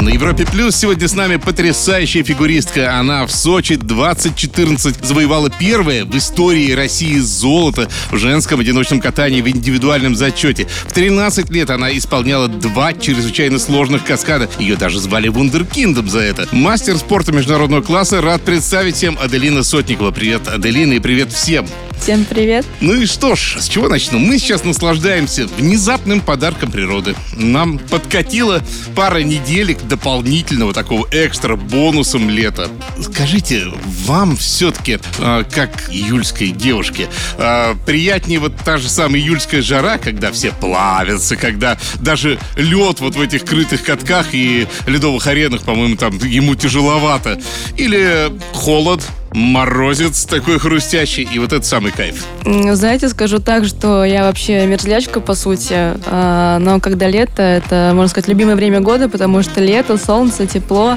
На Европе Плюс сегодня с нами потрясающая фигуристка. Она в Сочи 2014 завоевала первое в истории России золото в женском одиночном катании в индивидуальном зачете. В 13 лет она исполняла два чрезвычайно сложных каскада. Ее даже звали Вундеркиндом за это. Мастер спорта международного класса рад представить всем Аделина Сотникова. Привет, Аделина, и привет всем. Всем привет. Ну и что ж, с чего начну? Мы сейчас наслаждаемся внезапным подарком природы. Нам подкатила пара неделек дополнительного такого экстра бонусом лета. Скажите, вам все-таки, э, как июльской девушке, э, приятнее вот та же самая июльская жара, когда все плавятся, когда даже лед вот в этих крытых катках и ледовых аренах, по-моему, там ему тяжеловато. Или холод, морозец такой хрустящий, и вот это самый кайф. Знаете, скажу так, что я вообще мерзлячка, по сути. А, Но когда лето, это, можно сказать, любимое время года, потому что лето, солнце, тепло.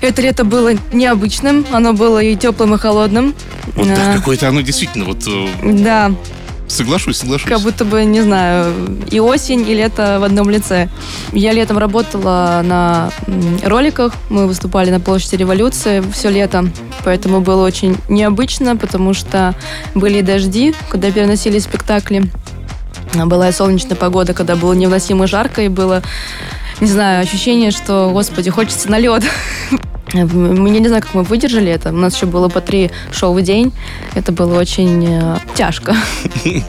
Это лето было необычным. Оно было и теплым, и холодным. Вот да, какое-то оно действительно, вот э, Да, соглашусь, соглашусь. как будто бы, не знаю, и осень, и лето в одном лице. Я летом работала на роликах, мы выступали на площади революции все лето, поэтому было очень необычно, потому что были дожди, когда переносили спектакли. Была и солнечная погода, когда было невыносимо жарко, и было, не знаю, ощущение, что, господи, хочется на лед. Я не знаю, как мы выдержали это. У нас еще было по три шоу в день. Это было очень э, тяжко.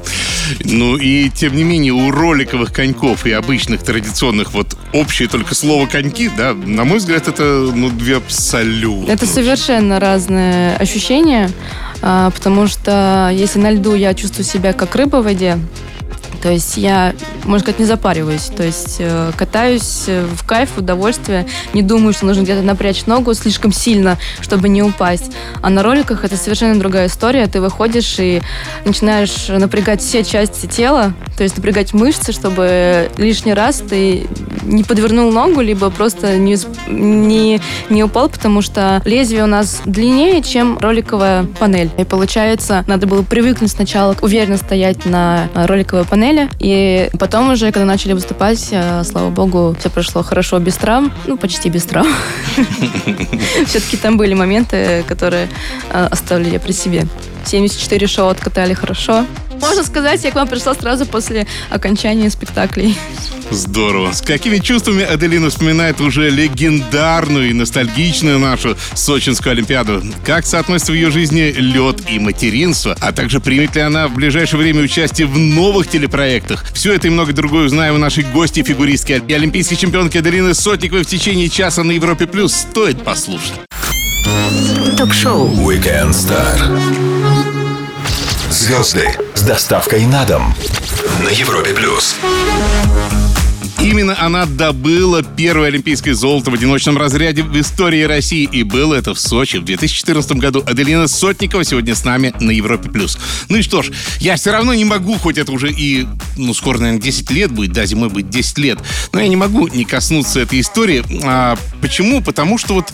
Ну и тем не менее у роликовых коньков и обычных традиционных вот общее только слово коньки, да, на мой взгляд, это ну две абсолютно. Это совершенно разные ощущения, а, потому что если на льду я чувствую себя как рыба в воде, то есть я, можно сказать, не запариваюсь. То есть э, катаюсь э, в кайф, в удовольствие. Не думаю, что нужно где-то напрячь ногу слишком сильно, чтобы не упасть. А на роликах это совершенно другая история. Ты выходишь и начинаешь напрягать все части тела, то есть напрягать мышцы, чтобы лишний раз ты не подвернул ногу, либо просто не, не, не упал, потому что лезвие у нас длиннее, чем роликовая панель. И получается, надо было привыкнуть сначала уверенно стоять на роликовой панели, и потом уже, когда начали выступать, э, слава богу, все прошло хорошо, без травм, ну, почти без травм. Все-таки там были моменты, которые э, оставили я при себе. 74 шоу откатали хорошо. Можно сказать, я к вам пришла сразу после окончания спектаклей. Здорово. С какими чувствами Аделина вспоминает уже легендарную и ностальгичную нашу Сочинскую Олимпиаду? Как соотносится в ее жизни лед и материнство? А также примет ли она в ближайшее время участие в новых телепроектах? Все это и много другое узнаем у нашей гости фигуристки и олимпийской чемпионки Аделины Сотниковой в течение часа на Европе+. плюс. Стоит послушать. Ток-шоу Weekend Star. Звезды с доставкой на дом на Европе плюс. Именно она добыла первое олимпийское золото в одиночном разряде в истории России. И было это в Сочи в 2014 году. Аделина Сотникова сегодня с нами на Европе+. плюс. Ну и что ж, я все равно не могу, хоть это уже и, ну, скоро, наверное, 10 лет будет, да, зимой будет 10 лет, но я не могу не коснуться этой истории. А, почему? Потому что вот,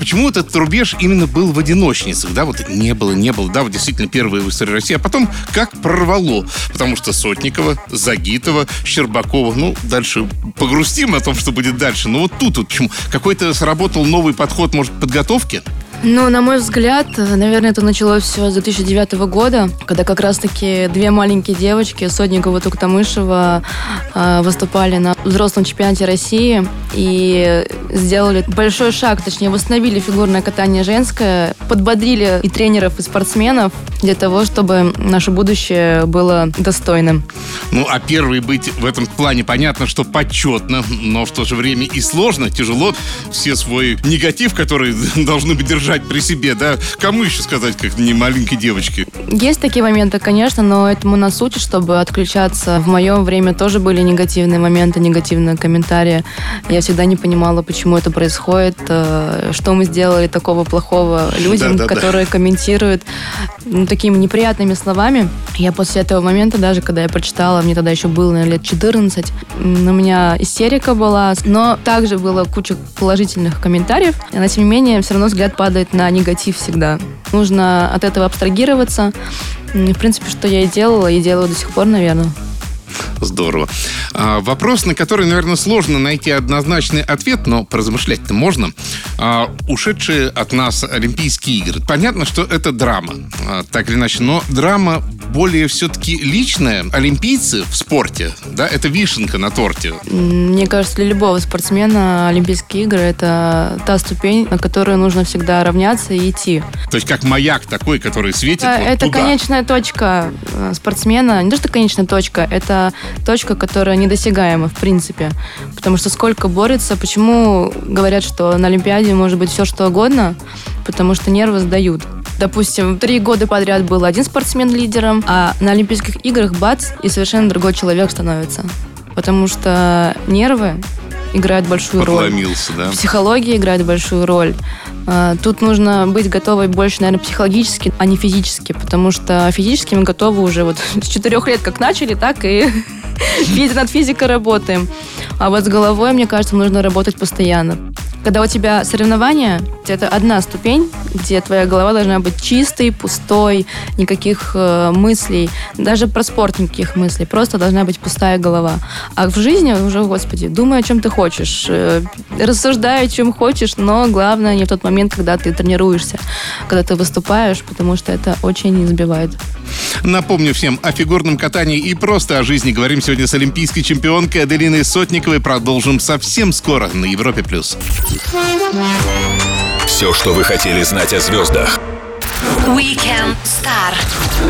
почему этот рубеж именно был в одиночницах, да, вот не было, не было, да, вот действительно первое в истории России, а потом как прорвало, потому что Сотникова, Загитова, Щербакова, ну, дальше погрустим о том, что будет дальше, но вот тут вот почему? Какой-то сработал новый подход, может, подготовки? Ну, на мой взгляд, наверное, это началось все с 2009 года, когда как раз-таки две маленькие девочки, Сотникова и Туктамышева, э, выступали на взрослом чемпионате России и сделали большой шаг, точнее, восстановили фигурное катание женское, подбодрили и тренеров, и спортсменов для того, чтобы наше будущее было достойным. Ну, а первый быть в этом плане понятно, что почетно, но в то же время и сложно, тяжело. Все свой негатив, который должны бы держать при себе, да? Кому еще сказать, как не маленькой девочке? Есть такие моменты, конечно, но этому нас учат, чтобы отключаться. В мое время тоже были негативные моменты, негативные комментарии. Я всегда не понимала, почему это происходит, э, что мы сделали такого плохого людям, Да-да-да. которые комментируют ну, такими неприятными словами. Я после этого момента, даже когда я прочитала, мне тогда еще было, наверное, лет 14, м, у меня истерика была, но также было куча положительных комментариев, но тем не менее все равно взгляд падает падает на негатив всегда. Нужно от этого абстрагироваться. В принципе, что я и делала, и делаю до сих пор, наверное. Здорово. А, вопрос, на который, наверное, сложно найти однозначный ответ, но поразмышлять-то можно. А, ушедшие от нас Олимпийские игры. Понятно, что это драма, а, так или иначе, но драма более все-таки личная. Олимпийцы в спорте, да, это вишенка на торте. Мне кажется, для любого спортсмена Олимпийские игры это та ступень, на которую нужно всегда равняться и идти. То есть как маяк такой, который светит это, вот это туда. конечная точка э, спортсмена. Не то, что конечная точка, это точка, которая недосягаема в принципе. Потому что сколько борется, почему говорят, что на Олимпиаде может быть все что угодно, потому что нервы сдают. Допустим, три года подряд был один спортсмен лидером, а на Олимпийских играх бац, и совершенно другой человек становится. Потому что нервы играют большую роль. Подломился, да. Психология играет большую роль. А, Тут нужно быть готовой больше, наверное, психологически, а не физически, потому что физически мы готовы уже вот с четырех лет как начали, так и над физикой работаем. А вот с головой, мне кажется, нужно работать постоянно. Когда у тебя соревнования, это одна ступень, где твоя голова должна быть чистой, пустой, никаких э, мыслей, даже про спорт никаких мыслей, просто должна быть пустая голова. А в жизни уже, господи, думай, о чем ты хочешь, э, рассуждай, о чем хочешь, но главное не в тот момент, когда ты тренируешься, когда ты выступаешь, потому что это очень избивает. Напомню всем о фигурном катании и просто о жизни. Говорим сегодня с олимпийской чемпионкой Аделиной Сотниковой. Продолжим совсем скоро на Европе+. плюс. Все, что вы хотели знать о звездах. Weekend Star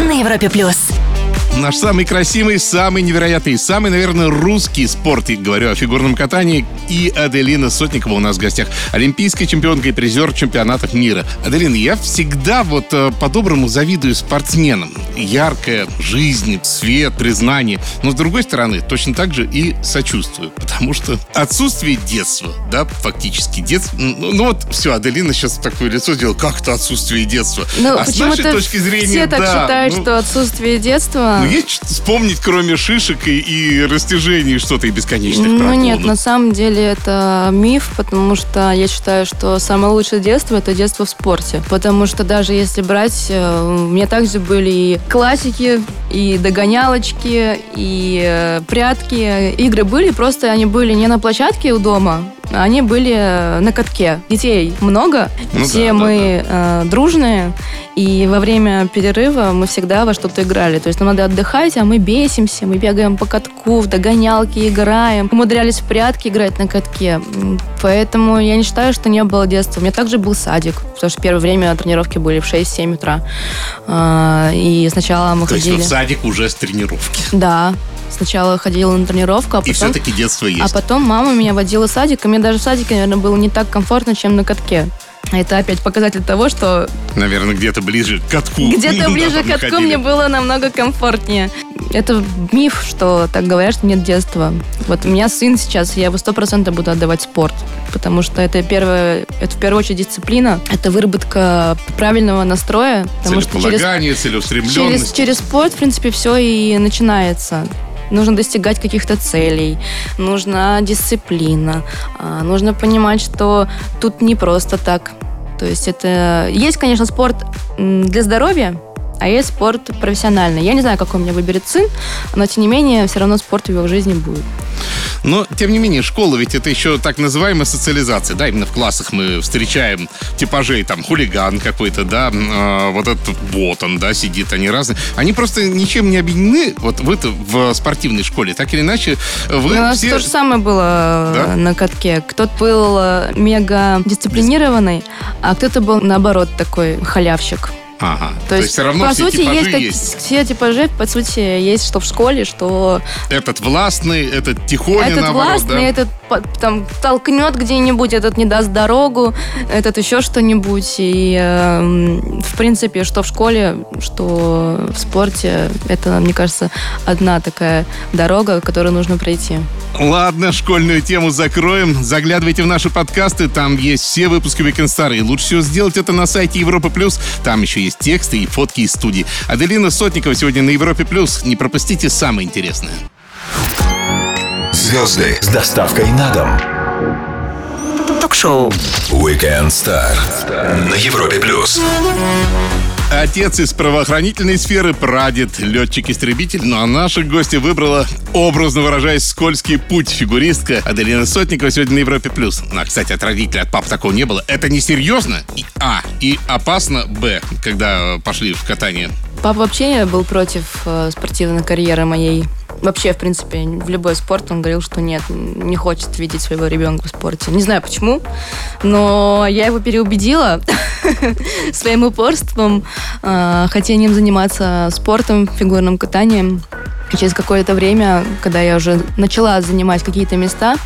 на Европе плюс. Наш самый красивый, самый невероятный, самый, наверное, русский спорт, и говорю о фигурном катании. И Аделина Сотникова у нас в гостях. Олимпийская чемпионка и призер чемпионатов мира. Аделина, я всегда вот э, по-доброму завидую спортсменам. Яркая жизнь, свет, признание. Но с другой стороны, точно так же и сочувствую. Потому что отсутствие детства, да, фактически детство. Ну, ну вот, все, Аделина сейчас такое лицо сделала. Как это отсутствие детства? Ну, а с нашей точки зрения, все так да, считают, ну, что отсутствие детства... ну, есть что вспомнить, кроме шишек и, и растяжений, что-то и бесконечных Ну прогулок? нет, на самом деле это миф, потому что я считаю, что самое лучшее детство это детство в спорте. Потому что даже если брать, э, у меня также были и классики, и догонялочки, и э, прятки. Игры были, просто они были не на площадке у дома, а они были э, на катке. Детей много, Ну все да, да, мы э, дружные, и во время перерыва мы всегда во что-то играли. То есть нам надо отдыхать, а мы бесимся, мы бегаем по катку, в догонялки играем. Умудрялись в прятки играть на катке. Поэтому я не считаю, что не было детства. У меня также был садик, потому что первое время тренировки были в 6-7 утра. А, И сначала мы То есть ходили... в садик уже с тренировки. Да, сначала ходила на тренировку, а И потом... все-таки детство есть. А потом мама меня водила в садик, и мне даже в садике, наверное, было не так комфортно, чем на катке. Это опять показатель того, что Наверное, где-то ближе к катку. где-то ближе к катку мне было намного комфортнее. Это миф, что так говорят, что нет детства. Вот у меня сын сейчас, я его сто процентов буду отдавать спорт, потому что это первое, это в первую очередь дисциплина, это выработка правильного настроя, потому что через Целеполагание, Через, целеустремленность. через спорт, в принципе, все и начинается. Нужно достигать каких-то целей, нужна дисциплина, а, нужно понимать, что тут не просто так. То есть это... Есть, конечно, спорт для здоровья, а есть спорт профессиональный. Я не знаю, какой у меня выберет сын, но, тем не менее, все равно спорт в его жизни будет. Но, тем не менее, школа ведь это еще так называемая социализация. Да, именно в классах мы встречаем типажей, там, хулиган какой-то, да, э, вот этот вот он, да, сидит, они разные. Они просто ничем не объединены, вот вы в спортивной школе, так или иначе, вы У нас все... то же самое было Да? э, на катке. Кто-то был э, мега дисциплинированный, а кто-то был, наоборот, такой халявщик. Ага. То, есть, все равно по все сути, есть, как- есть. все типажи, по сути, есть что в школе, что Этот властный, этот тихоня, этот наоборот, властный, да? этот там толкнет где-нибудь, этот не даст дорогу, этот еще что-нибудь. И, э, м, в принципе, что в школе, что в спорте, это, мне кажется, одна такая дорога, которую нужно пройти. Ладно, школьную тему закроем. Заглядывайте в наши подкасты, там есть все выпуски Weekend Star. И лучше всего сделать это на сайте Европы Плюс. Там еще есть тексты и фотки из студии. Аделина Сотникова сегодня на Европе Плюс. Не пропустите самое интересное. Звезды с доставкой на дом. Ток-шоу. Weekend Star на Европе плюс. Отец из правоохранительной сферы, прадед, летчик-истребитель. Ну а наша гостья выбрала, образно выражаясь, скользкий путь фигуристка Аделина Сотникова сегодня на Европе+. плюс. Ну, а, кстати, от родителей, от пап такого не было. Это не серьезно? И, а. И опасно, б. Когда пошли в катание. Папа вообще был против э, спортивной карьеры моей. Вообще, в принципе, в любой спорт он говорил, что нет, не хочет видеть своего ребенка в спорте. Не знаю почему, но я его переубедила своим упорством, э, хотением заниматься спортом, фигурным катанием. Через какое-то время, когда я уже начала занимать какие-то места,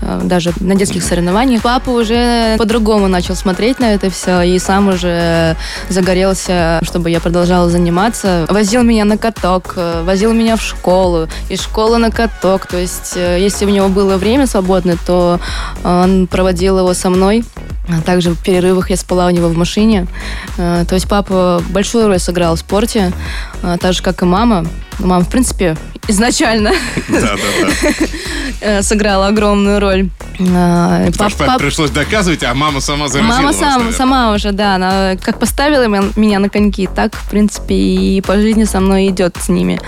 э, даже на детских соревнованиях, папа уже по-другому начал смотреть на это все и сам уже загорелся, чтобы я продолжала заниматься. Возил меня на каток, э, возил меня в школу, из школы на каток. То есть, э, если у него было время свободное, то он проводил его со мной. А также в перерывах я спала у него в машине. То есть папа большую роль сыграл в спорте, так же, как и мама. Мама, в принципе, изначально сыграла огромную роль. А, Потому пап, пришлось доказывать, а мама сама заразила Мама сам, сама уже, да. Она как поставила меня на коньки, так, в принципе, и по жизни со мной идет с ними.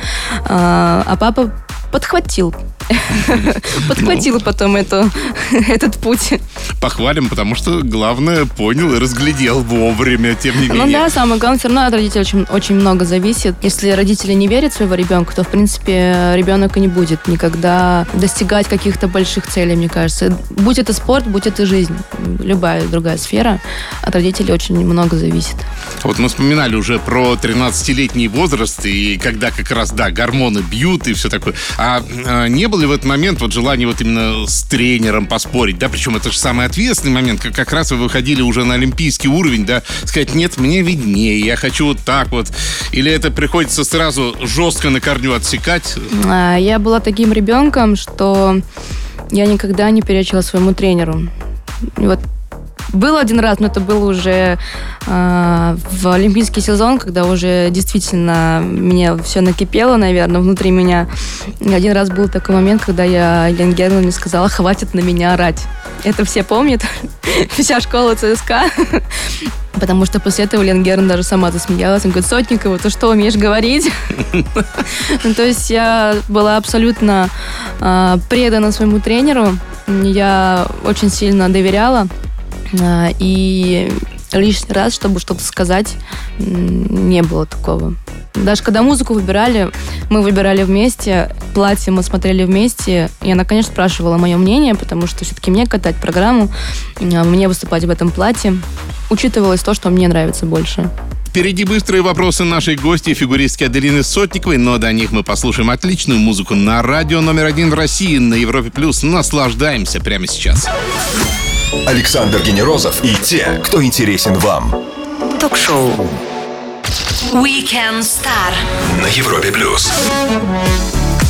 А, а папа подхватил. Подхватил потом эту, этот путь. Похвалим, потому что главное понял и разглядел вовремя, тем не ну менее. Ну да, самое главное, все равно от родителей очень, очень много зависит. Если родители не верят своего ребенка, то, в принципе, ребенок и не будет никогда достигать каких-то больших целей, мне кажется. Будь это спорт, будь это жизнь, любая другая сфера, от родителей очень много зависит. Вот мы вспоминали уже про 13-летний возраст, и когда как раз, да, гормоны бьют и все такое. А, а не было ли в этот момент вот желание вот именно с тренером поспорить, да, причем это же самый ответственный момент, как, как раз вы выходили уже на олимпийский уровень, да, сказать, нет, мне виднее, я хочу вот так вот, или это приходится сразу жестко на корню отсекать? А, я была таким ребенком, что я никогда не перечила своему тренеру. Вот был один раз, но это был уже э, в олимпийский сезон, когда уже действительно меня все накипело, наверное, внутри меня. И один раз был такой момент, когда я Елене Германовне сказала, хватит на меня орать. Это все помнят. Вся школа ЦСКА. Потому что после этого Лен Герн даже сама засмеялась. Он говорит, Сотникова, ты что, умеешь говорить? Ну, то есть я была абсолютно а, предана своему тренеру. Я очень сильно доверяла. А, и лишний раз, чтобы что-то сказать, не было такого. Даже когда музыку выбирали, мы выбирали вместе, платье мы смотрели вместе, и она, конечно, спрашивала мое мнение, потому что все-таки мне катать программу, а, мне выступать в этом платье, учитывалось то, что мне нравится больше. Впереди быстрые вопросы нашей гости, фигуристки Аделины Сотниковой, но до них мы послушаем отличную музыку на радио номер один в России на Европе+. плюс. Наслаждаемся прямо сейчас. Александр Генерозов и те, кто интересен вам. Ток-шоу Weekend Star на Европе+. плюс.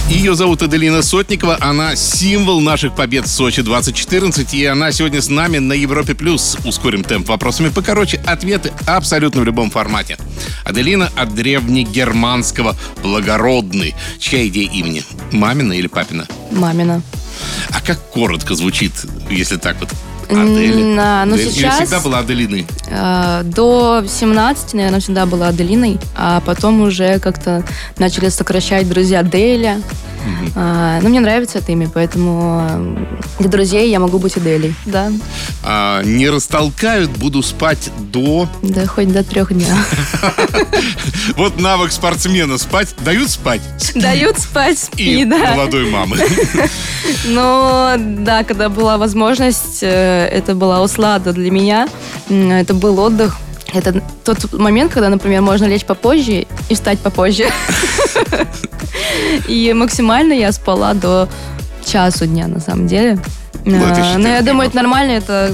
Ее зовут Аделина Сотникова, она символ наших побед в Сочи 2014, и она сегодня с нами на Европе+. плюс. Ускорим темп вопросами покороче, ответы абсолютно в любом формате. Аделина от древнегерманского «благородный». Чья идея имени? Мамина или папина? Мамина. А как коротко звучит, если так вот? Адели. Да, но Или сейчас... всегда была Аделиной? Э, до 17, наверное, всегда была Аделиной, а потом уже как-то начали сокращать друзья Деля. Угу. А, ну, мне нравится это имя, поэтому для друзей я могу быть Аделей, да. А, не растолкают, буду спать до... Да, хоть до трех дня. Вот навык спортсмена. Спать дают спать? Дают спать, спи, И да. молодой мамы. Но, да, когда была возможность, э, это была услада для меня. Это был отдых. Это тот момент, когда, например, можно лечь попозже и встать попозже. И максимально я спала до часу дня, на самом деле. Ну, а, но я думаю, это нормально. Это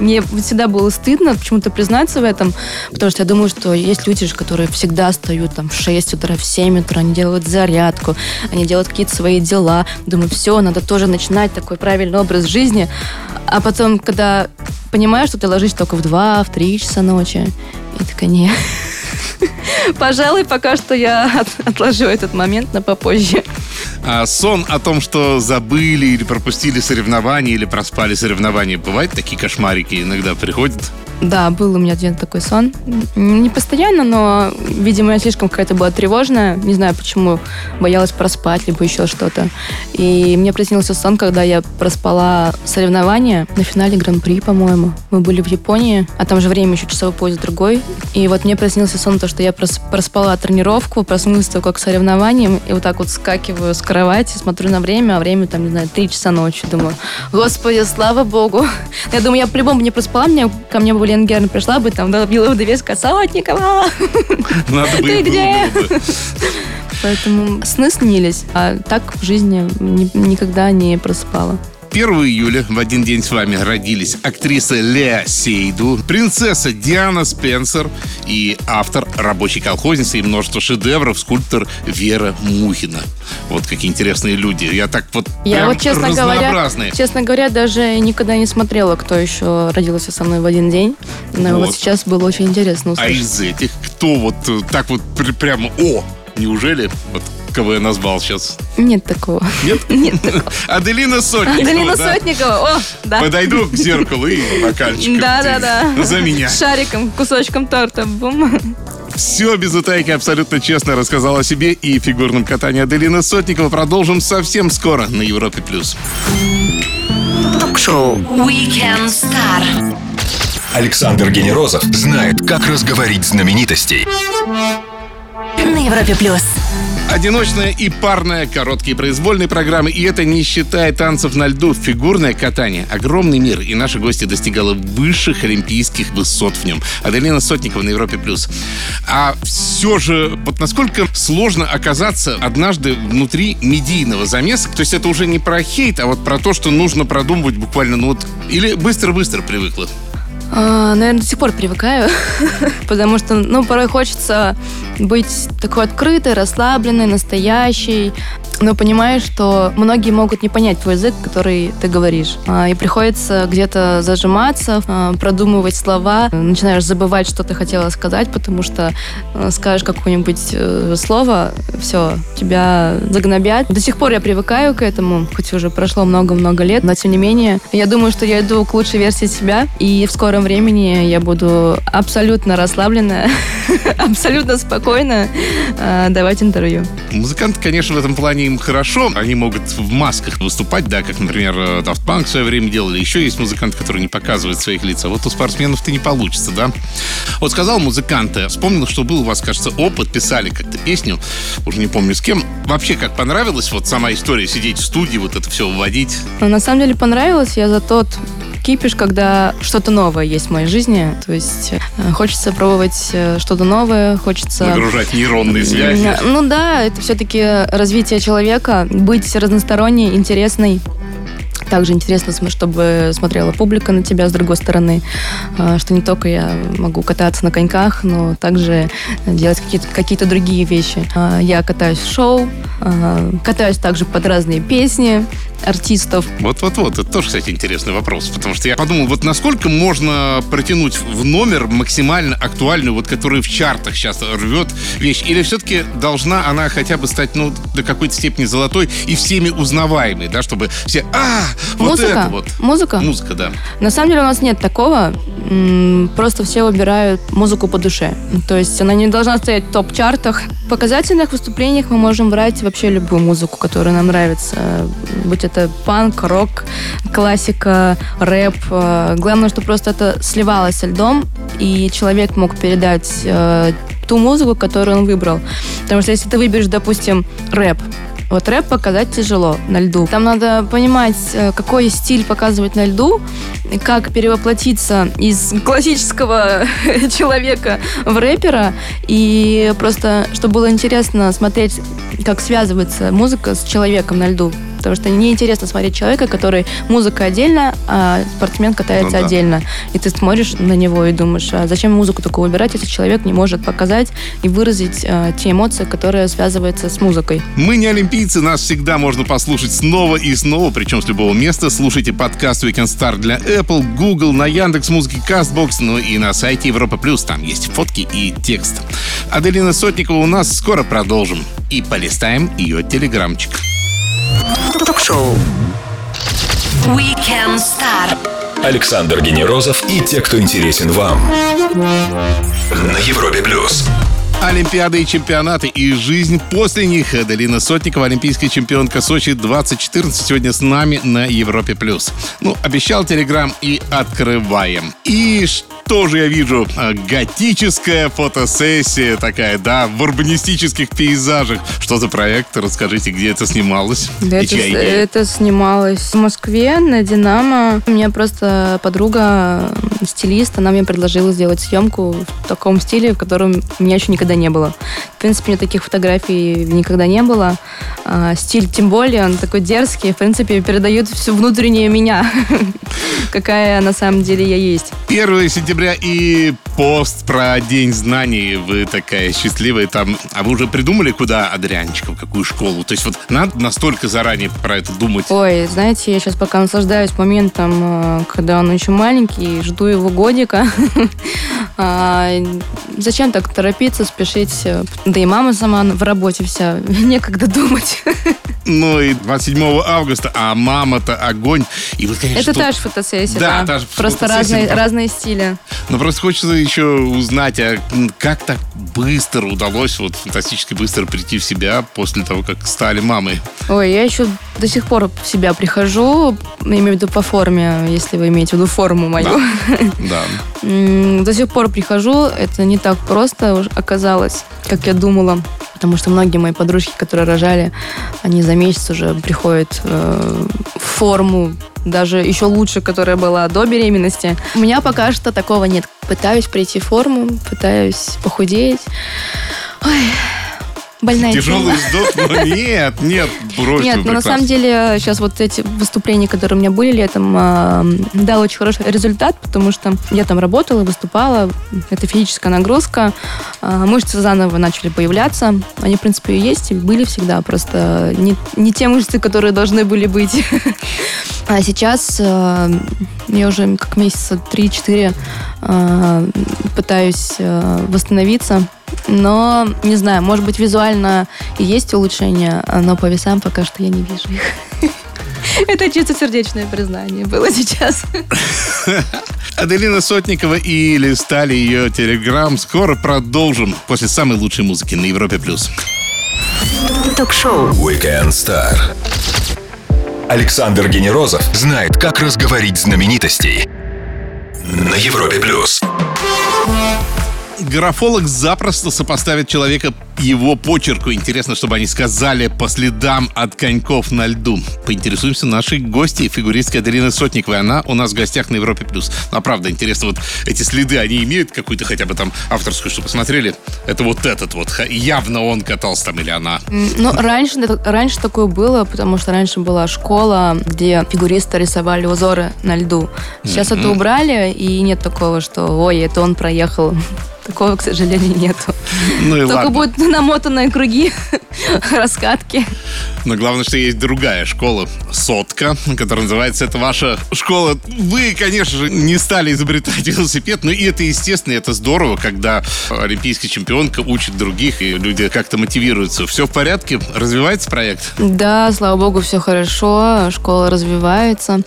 мне всегда было стыдно почему-то признаться в этом, потому что я думаю, что есть люди, которые всегда встают там в 6 утра, в 7 утра, они делают зарядку, они делают какие-то свои дела. Думаю, все, надо тоже начинать такой правильный образ жизни. А потом, когда понимаешь, что ты ложишься только в 2, в 3 часа ночи, и такая, не, Пожалуй, пока что я отложу этот момент на попозже. А сон о том, что забыли или пропустили соревнования, или проспали соревнования, бывает такие кошмарики иногда приходят? Да, был у меня один такой сон. Не постоянно, но, видимо, я слишком какая-то была тревожная. Не знаю, почему. Боялась проспать, либо еще что-то. И мне приснился сон, когда я проспала соревнования на финале Гран-при, по-моему. Мы были в Японии, а там же время еще часовой пояс другой. И вот мне приснился сон, то, что я проспала тренировку, проснулась только к соревнованиям, и вот так вот скакиваю с кровати, смотрю на время, а время там, не знаю, 3 часа ночи. Думаю, господи, слава богу. Я думаю, я по-любому не проспала, мне, ко мне были Лена Герн пришла бы, там, добила бы довеска Солодникова. Надо бы Ты где? Поэтому сны снились, а так в жизни никогда не просыпала. 1 июля в один день с вами родились актриса Леа Сейду, принцесса Диана Спенсер и автор рабочей колхозницы и множество шедевров, скульптор Вера Мухина. Вот какие интересные люди. Я так вот Я вот, честно говоря, честно говоря, даже никогда не смотрела, кто еще родился со мной в один день. Но вот, вот сейчас было очень интересно услышать. А из этих, кто вот э, так вот прямо, о, неужели вот кого я назвал сейчас? Нет такого. Нет? Нет такого. Аделина Сотникова. Аделина да? Сотникова, о, да. Подойду к зеркалу и бокальчиком. Да, да, да. За меня. Шариком, кусочком торта. Бум. Все без утайки абсолютно честно рассказала о себе и фигурном катании Аделина Сотникова. Продолжим совсем скоро на Европе+. плюс. Ток-шоу Weekend Star. Александр Генерозов знает, как разговорить знаменитостей. На Европе+. плюс. Одиночная и парная, короткие произвольные программы. И это не считая танцев на льду. Фигурное катание. Огромный мир. И наши гости достигала высших олимпийских высот в нем. Аделина Сотникова на Европе+. плюс. А все же, вот насколько сложно оказаться однажды внутри медийного замеса. То есть это уже не про хейт, а вот про то, что нужно продумывать буквально, ну вот... Или быстро-быстро привыкла? А, наверное, до сих пор привыкаю, потому что, ну, порой хочется быть такой открытой, расслабленной, настоящей, но понимаешь, что многие могут не понять твой язык, который ты говоришь. А, и приходится где-то зажиматься, а, продумывать слова, начинаешь забывать, что ты хотела сказать, потому что а, скажешь какое-нибудь э, слово, все, тебя загнобят. До сих пор я привыкаю к этому, хоть уже прошло много-много лет, но тем не менее, я думаю, что я иду к лучшей версии себя, и в скором времени я буду абсолютно расслабленная, абсолютно спокойно давать интервью. Музыканты, конечно, в этом плане им хорошо. Они могут в масках выступать, да, как, например, э, Daft Punk в свое время делали. Еще есть музыканты, которые не показывают своих лиц. А вот у спортсменов-то не получится, да? Вот сказал музыканты, вспомнил, что был у вас, кажется, опыт, писали как-то песню, уже не помню с кем. Вообще, как понравилась вот сама история, сидеть в студии, вот это все вводить? Ну, на самом деле понравилось. Я за тот кипиш, когда что-то новое есть в моей жизни. То есть э, хочется пробовать э, что-то новое, хочется... Нагружать нейронные связи. Ну да, это все-таки развитие человека, быть разносторонней, интересной. Также интересно, чтобы смотрела публика на тебя с другой стороны, э, что не только я могу кататься на коньках, но также делать какие-то какие другие вещи. Я катаюсь в шоу, катаюсь также под разные песни, артистов. Вот-вот-вот, это тоже, кстати, интересный вопрос, потому что я подумал, вот насколько можно протянуть в номер максимально актуальную, вот которую в чартах сейчас рвет вещь, или все-таки должна она хотя бы стать, ну, до какой-то степени золотой и всеми узнаваемой, да, чтобы все, а, вот Музыка? это вот. Музыка? Музыка, да. На самом деле у нас нет такого, просто все выбирают музыку по душе. То есть она не должна стоять в топ-чартах. В показательных выступлениях мы можем брать вообще любую музыку, которая нам нравится. Будь это панк, рок, классика, рэп. Э, главное, что просто это сливалось со льдом, и человек мог передать э, ту музыку, которую он выбрал. Потому что если ты выберешь, допустим, рэп, вот рэп показать тяжело на льду. Там надо понимать, э, какой стиль показывать на льду, как перевоплотиться из классического человека в рэпера. И просто, чтобы было интересно смотреть, как связывается музыка с человеком на льду. Потому что неинтересно смотреть человека, который музыка отдельно, а спортсмен катается ну, да. отдельно. И ты смотришь на него и думаешь, а зачем музыку такую выбирать, если человек не может показать и выразить а, те эмоции, которые связываются с музыкой. Мы не олимпийцы, нас всегда можно послушать снова и снова, причем с любого места. Слушайте подкаст Weekend Star для Apple, Google, на Яндекс Музыке, Castbox, ну и на сайте Европа Плюс. Там есть фотки и текст. Аделина Сотникова у нас скоро продолжим. И полистаем ее телеграмчик. Ток-шоу. Weekend Star. Александр Генерозов и те, кто интересен вам. На Европе плюс. Олимпиады и чемпионаты и жизнь после них. Аделина Сотникова, олимпийская чемпионка Сочи 2014, сегодня с нами на Европе+. плюс. Ну, обещал Телеграм и открываем. И что же я вижу? А, Готическая фотосессия такая, да, в урбанистических пейзажах. Что за проект? Расскажите, где это снималось? Да, И это, чья идея? это снималось в Москве на Динамо. У меня просто подруга, стилист, она мне предложила сделать съемку в таком стиле, в котором меня еще никогда не было. В принципе, у меня таких фотографий никогда не было. А, стиль, тем более, он такой дерзкий, в принципе, передает всю внутреннюю меня, какая на самом деле я есть. 1 сентября и пост про День знаний. Вы такая счастливая там. А вы уже придумали, куда Адрианчика, в какую школу? То есть вот надо настолько заранее про это думать. Ой, знаете, я сейчас пока наслаждаюсь моментом, э, когда он еще маленький, жду его годика. А, Зачем так торопиться, спешить? Да и мама сама в работе вся, некогда думать. Ну и 27 августа, а мама-то огонь. И вот, конечно, Это тут- та же фотосессия, Да, да. та же Просто фотосессия, разные, да. разные стили. Но просто хочется еще узнать, а как так быстро удалось, вот фантастически быстро прийти в себя после того, как стали мамой? Ой, я еще до сих пор в себя прихожу, имею в виду по форме, если вы имеете в виду форму мою. Да. М, До сих пор прихожу, это не так просто оказалось, как я думала. Потому что многие мои подружки, которые рожали, они за месяц уже приходят э, в форму, даже еще лучше, которая была до беременности. У меня пока что такого нет. Пытаюсь прийти в форму, пытаюсь похудеть. Ой, больная Тяжелый вздох, но нет, нет, брось Нет, вы, ну на самом деле сейчас вот эти выступления, которые у меня были летом, э, дал очень хороший результат, потому что я там работала, выступала, это физическая нагрузка, э, мышцы заново начали появляться, они в принципе и есть, и были всегда, просто не, не те мышцы, которые должны были быть. А сейчас э, я уже как месяца 3-4 э, пытаюсь э, восстановиться. Но, не знаю, может быть, визуально и есть улучшения, но по весам пока что я не вижу их. Это чисто сердечное признание было сейчас. Аделина Сотникова и листали ее телеграм. Скоро продолжим после самой лучшей музыки на Европе+. плюс. Ток-шоу. Weekend Star. Александр Генерозов знает, как разговорить знаменитостей. На Европе плюс. Графолог запросто сопоставит человека его почерку. Интересно, чтобы они сказали по следам от коньков на льду. Поинтересуемся нашей гостьей, фигуристкой Аделины Сотниковой. Она у нас в гостях на Европе+. плюс. Ну, а правда, интересно, вот эти следы, они имеют какую-то хотя бы там авторскую, что посмотрели? Это вот этот вот. Явно он катался там или она. Ну, раньше, раньше такое было, потому что раньше была школа, где фигуристы рисовали узоры на льду. Сейчас это убрали, и нет такого, что ой, это он проехал. Такого, к сожалению, нету. Ну и Только ладно. будут намотанные круги, раскатки. Но главное, что есть другая школа, сотка, которая называется «Это ваша школа». Вы, конечно же, не стали изобретать велосипед, но и это естественно, и это здорово, когда олимпийский чемпионка учит других, и люди как-то мотивируются. Все в порядке? Развивается проект? Да, слава богу, все хорошо, школа развивается.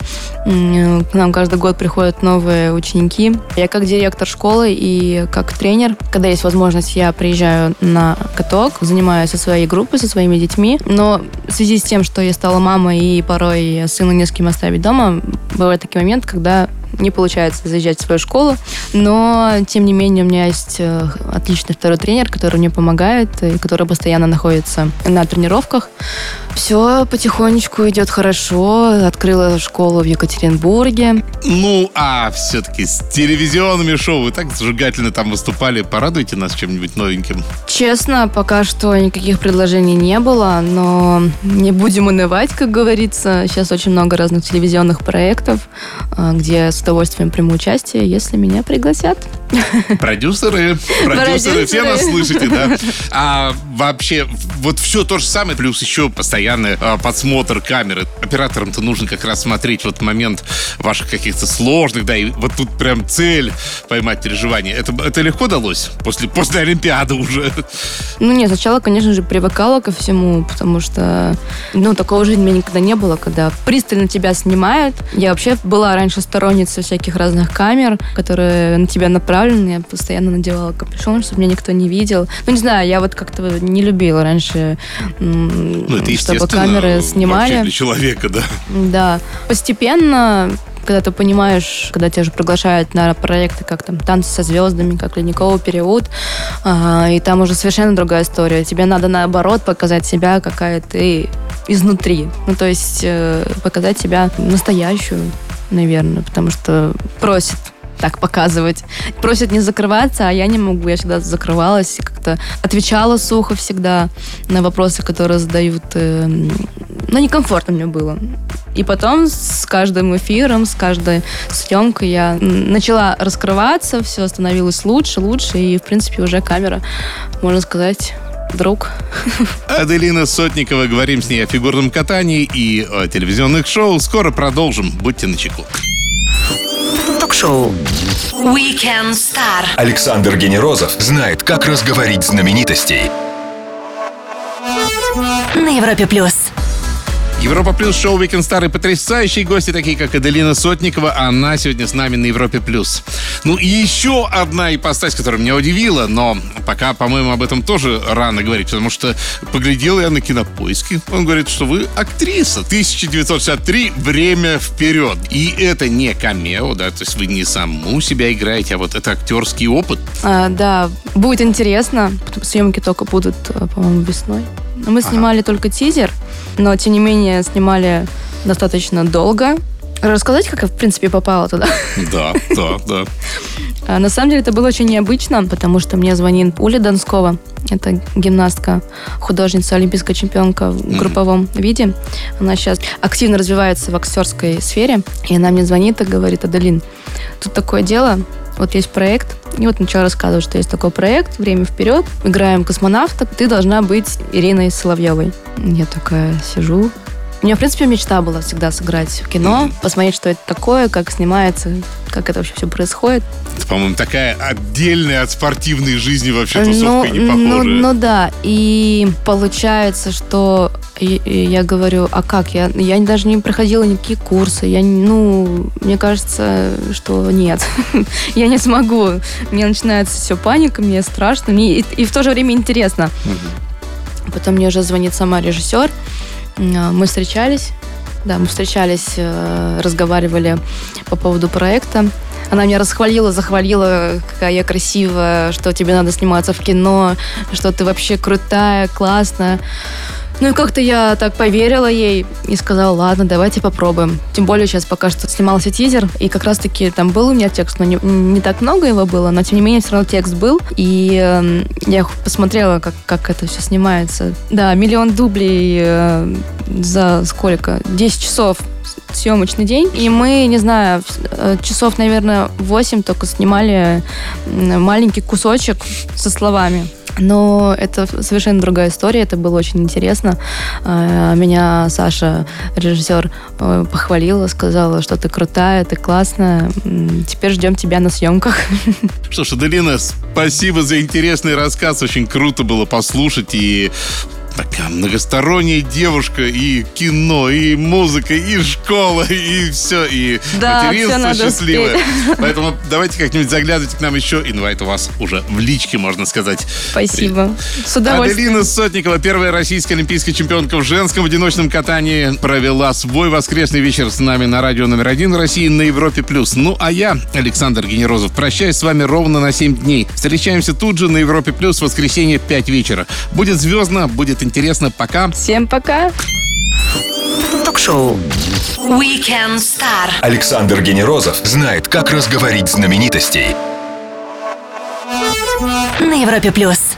К нам каждый год приходят новые ученики. Я как директор школы и как тренер, когда есть возможность, я приезжаю на каток, занимаюсь со своей группой, со своими детьми. Но в связи с тем, что я стала мамой и порой сына не с кем оставить дома, бывают такие моменты, когда не получается заезжать в свою школу, но, тем не менее, у меня есть э, отличный второй тренер, который мне помогает и который постоянно находится на тренировках. Все потихонечку идет хорошо. Открыла школу в Екатеринбурге. Ну, а все-таки с телевизионными шоу вы так зажигательно там выступали. Порадуйте нас чем-нибудь новеньким. Честно, пока что никаких предложений не было, но не будем унывать, как говорится. Сейчас очень много разных телевизионных проектов, э, где с удовольствием приму участие, если меня пригласят. Продюсеры, продюсеры, все нас слышите, да? А вообще, вот все то же самое, плюс еще постоянный а, подсмотр камеры. Операторам-то нужно как раз смотреть вот момент ваших каких-то сложных, да, и вот тут прям цель поймать переживание. Это, это легко далось после, после Олимпиады уже? Ну нет, сначала, конечно же, привыкала ко всему, потому что, ну, такого жизни у меня никогда не было, когда пристально тебя снимают. Я вообще была раньше сторонницей всяких разных камер, которые на тебя направлены. Я постоянно надевала капюшон, чтобы меня никто не видел. Ну, не знаю, я вот как-то не любила раньше, Ну, это чтобы камеры снимали. для человека, да. Да. Постепенно когда ты понимаешь, когда тебя уже приглашают на проекты, как там «Танцы со звездами», как «Ледниковый период», а, и там уже совершенно другая история. Тебе надо, наоборот, показать себя, какая ты изнутри. Ну, то есть э, показать себя настоящую, наверное, потому что просит так показывать. Просят не закрываться, а я не могу. Я всегда закрывалась и как-то отвечала сухо всегда на вопросы, которые задают. э, Ну, некомфортно мне было. И потом с каждым эфиром, с каждой съемкой я начала раскрываться, все становилось лучше, лучше, и, в принципе, уже камера, можно сказать, друг. Аделина Сотникова. Говорим с ней о фигурном катании и о телевизионных шоу. Скоро продолжим. Будьте начеку. Ток-шоу. Weekend Star. Александр Генерозов знает, как разговорить знаменитостей. На Европе плюс. Европа Плюс шоу Star и потрясающие гости, такие как Аделина Сотникова. Она сегодня с нами на Европе Плюс. Ну и еще одна ипостась, которая меня удивила, но пока, по-моему, об этом тоже рано говорить, потому что поглядел я на кинопоиски. Он говорит, что вы актриса. 1963 «Время вперед». И это не камео, да, то есть вы не саму себя играете, а вот это актерский опыт. А, да, будет интересно. Съемки только будут, э, по-моему, весной. Мы Ага. снимали только тизер, но, тем не менее, снимали достаточно долго. Рассказать, как я, в принципе, попала туда? Да, да, да. А, На самом деле это было очень необычно, потому что мне звонит Уля Донскова. Это гимнастка, художница, олимпийская чемпионка в групповом виде. Она сейчас активно развивается в актерской сфере. И она мне звонит и говорит, Адалин, тут такое дело, вот есть проект. И вот начала рассказывать, что есть такой проект «Время вперед». Играем космонавта. Ты должна быть Ириной Соловьевой. Я такая сижу, у меня, в принципе, мечта была всегда сыграть в кино, посмотреть, что это такое, как снимается, как это вообще все происходит. Это, по-моему, такая отдельная от спортивной жизни вообще Ну, тусовка не ну, похожая. ну да, и получается, что и я говорю, а как? Я, я даже не проходила никакие курсы. Я, ну, мне кажется, что нет, я не смогу. Мне начинается все паника, мне страшно, мне и, и в то же время интересно. Потом мне уже звонит сама режиссер. М, Мы встречались. Да, мы встречались, э, разговаривали по поводу проекта. Она меня расхвалила, захвалила, какая я красивая, что тебе надо сниматься в кино, что ты вообще крутая, классная. Ну и как-то я так поверила ей и сказала, ладно, давайте попробуем. Тем более сейчас пока что снимался тизер, и как раз-таки там был у меня текст, но не, не так много его было, но тем не менее все равно текст был. И эм, я посмотрела, как, как это все снимается. Да, миллион дублей э, за сколько? 10 часов съемочный день. И мы, не знаю, э, часов, наверное, 8 только снимали маленький кусочек со словами. Но это совершенно другая история, это было очень интересно. Э, Меня Саша, режиссер, э, похвалила, сказала, что ты крутая, ты классная. Теперь ждем тебя на съемках. Что ж, Аделина, спасибо за интересный рассказ. Очень круто было послушать. И такая многосторонняя девушка. И кино, и музыка, и школа, и все. И Да, материнство надо счастливое. успеть. Поэтому давайте как-нибудь заглядывайте к нам еще. Инвайт у вас уже в личке, можно сказать. Спасибо. С удовольствием. Аделина Сотникова, первая российская олимпийская чемпионка в женском одиночном катании, провела свой воскресный вечер с нами на радио номер один России на Европе+. плюс. Ну, а я, Александр Генерозов, прощаюсь с вами ровно на 7 дней. Встречаемся тут же на Европе+, плюс в воскресенье в 5 вечера. Будет звездно, будет интересно. Пока. Всем пока. Ток-шоу. Weekend Star. Александр Генерозов знает, как разговорить знаменитостей. На Европе плюс.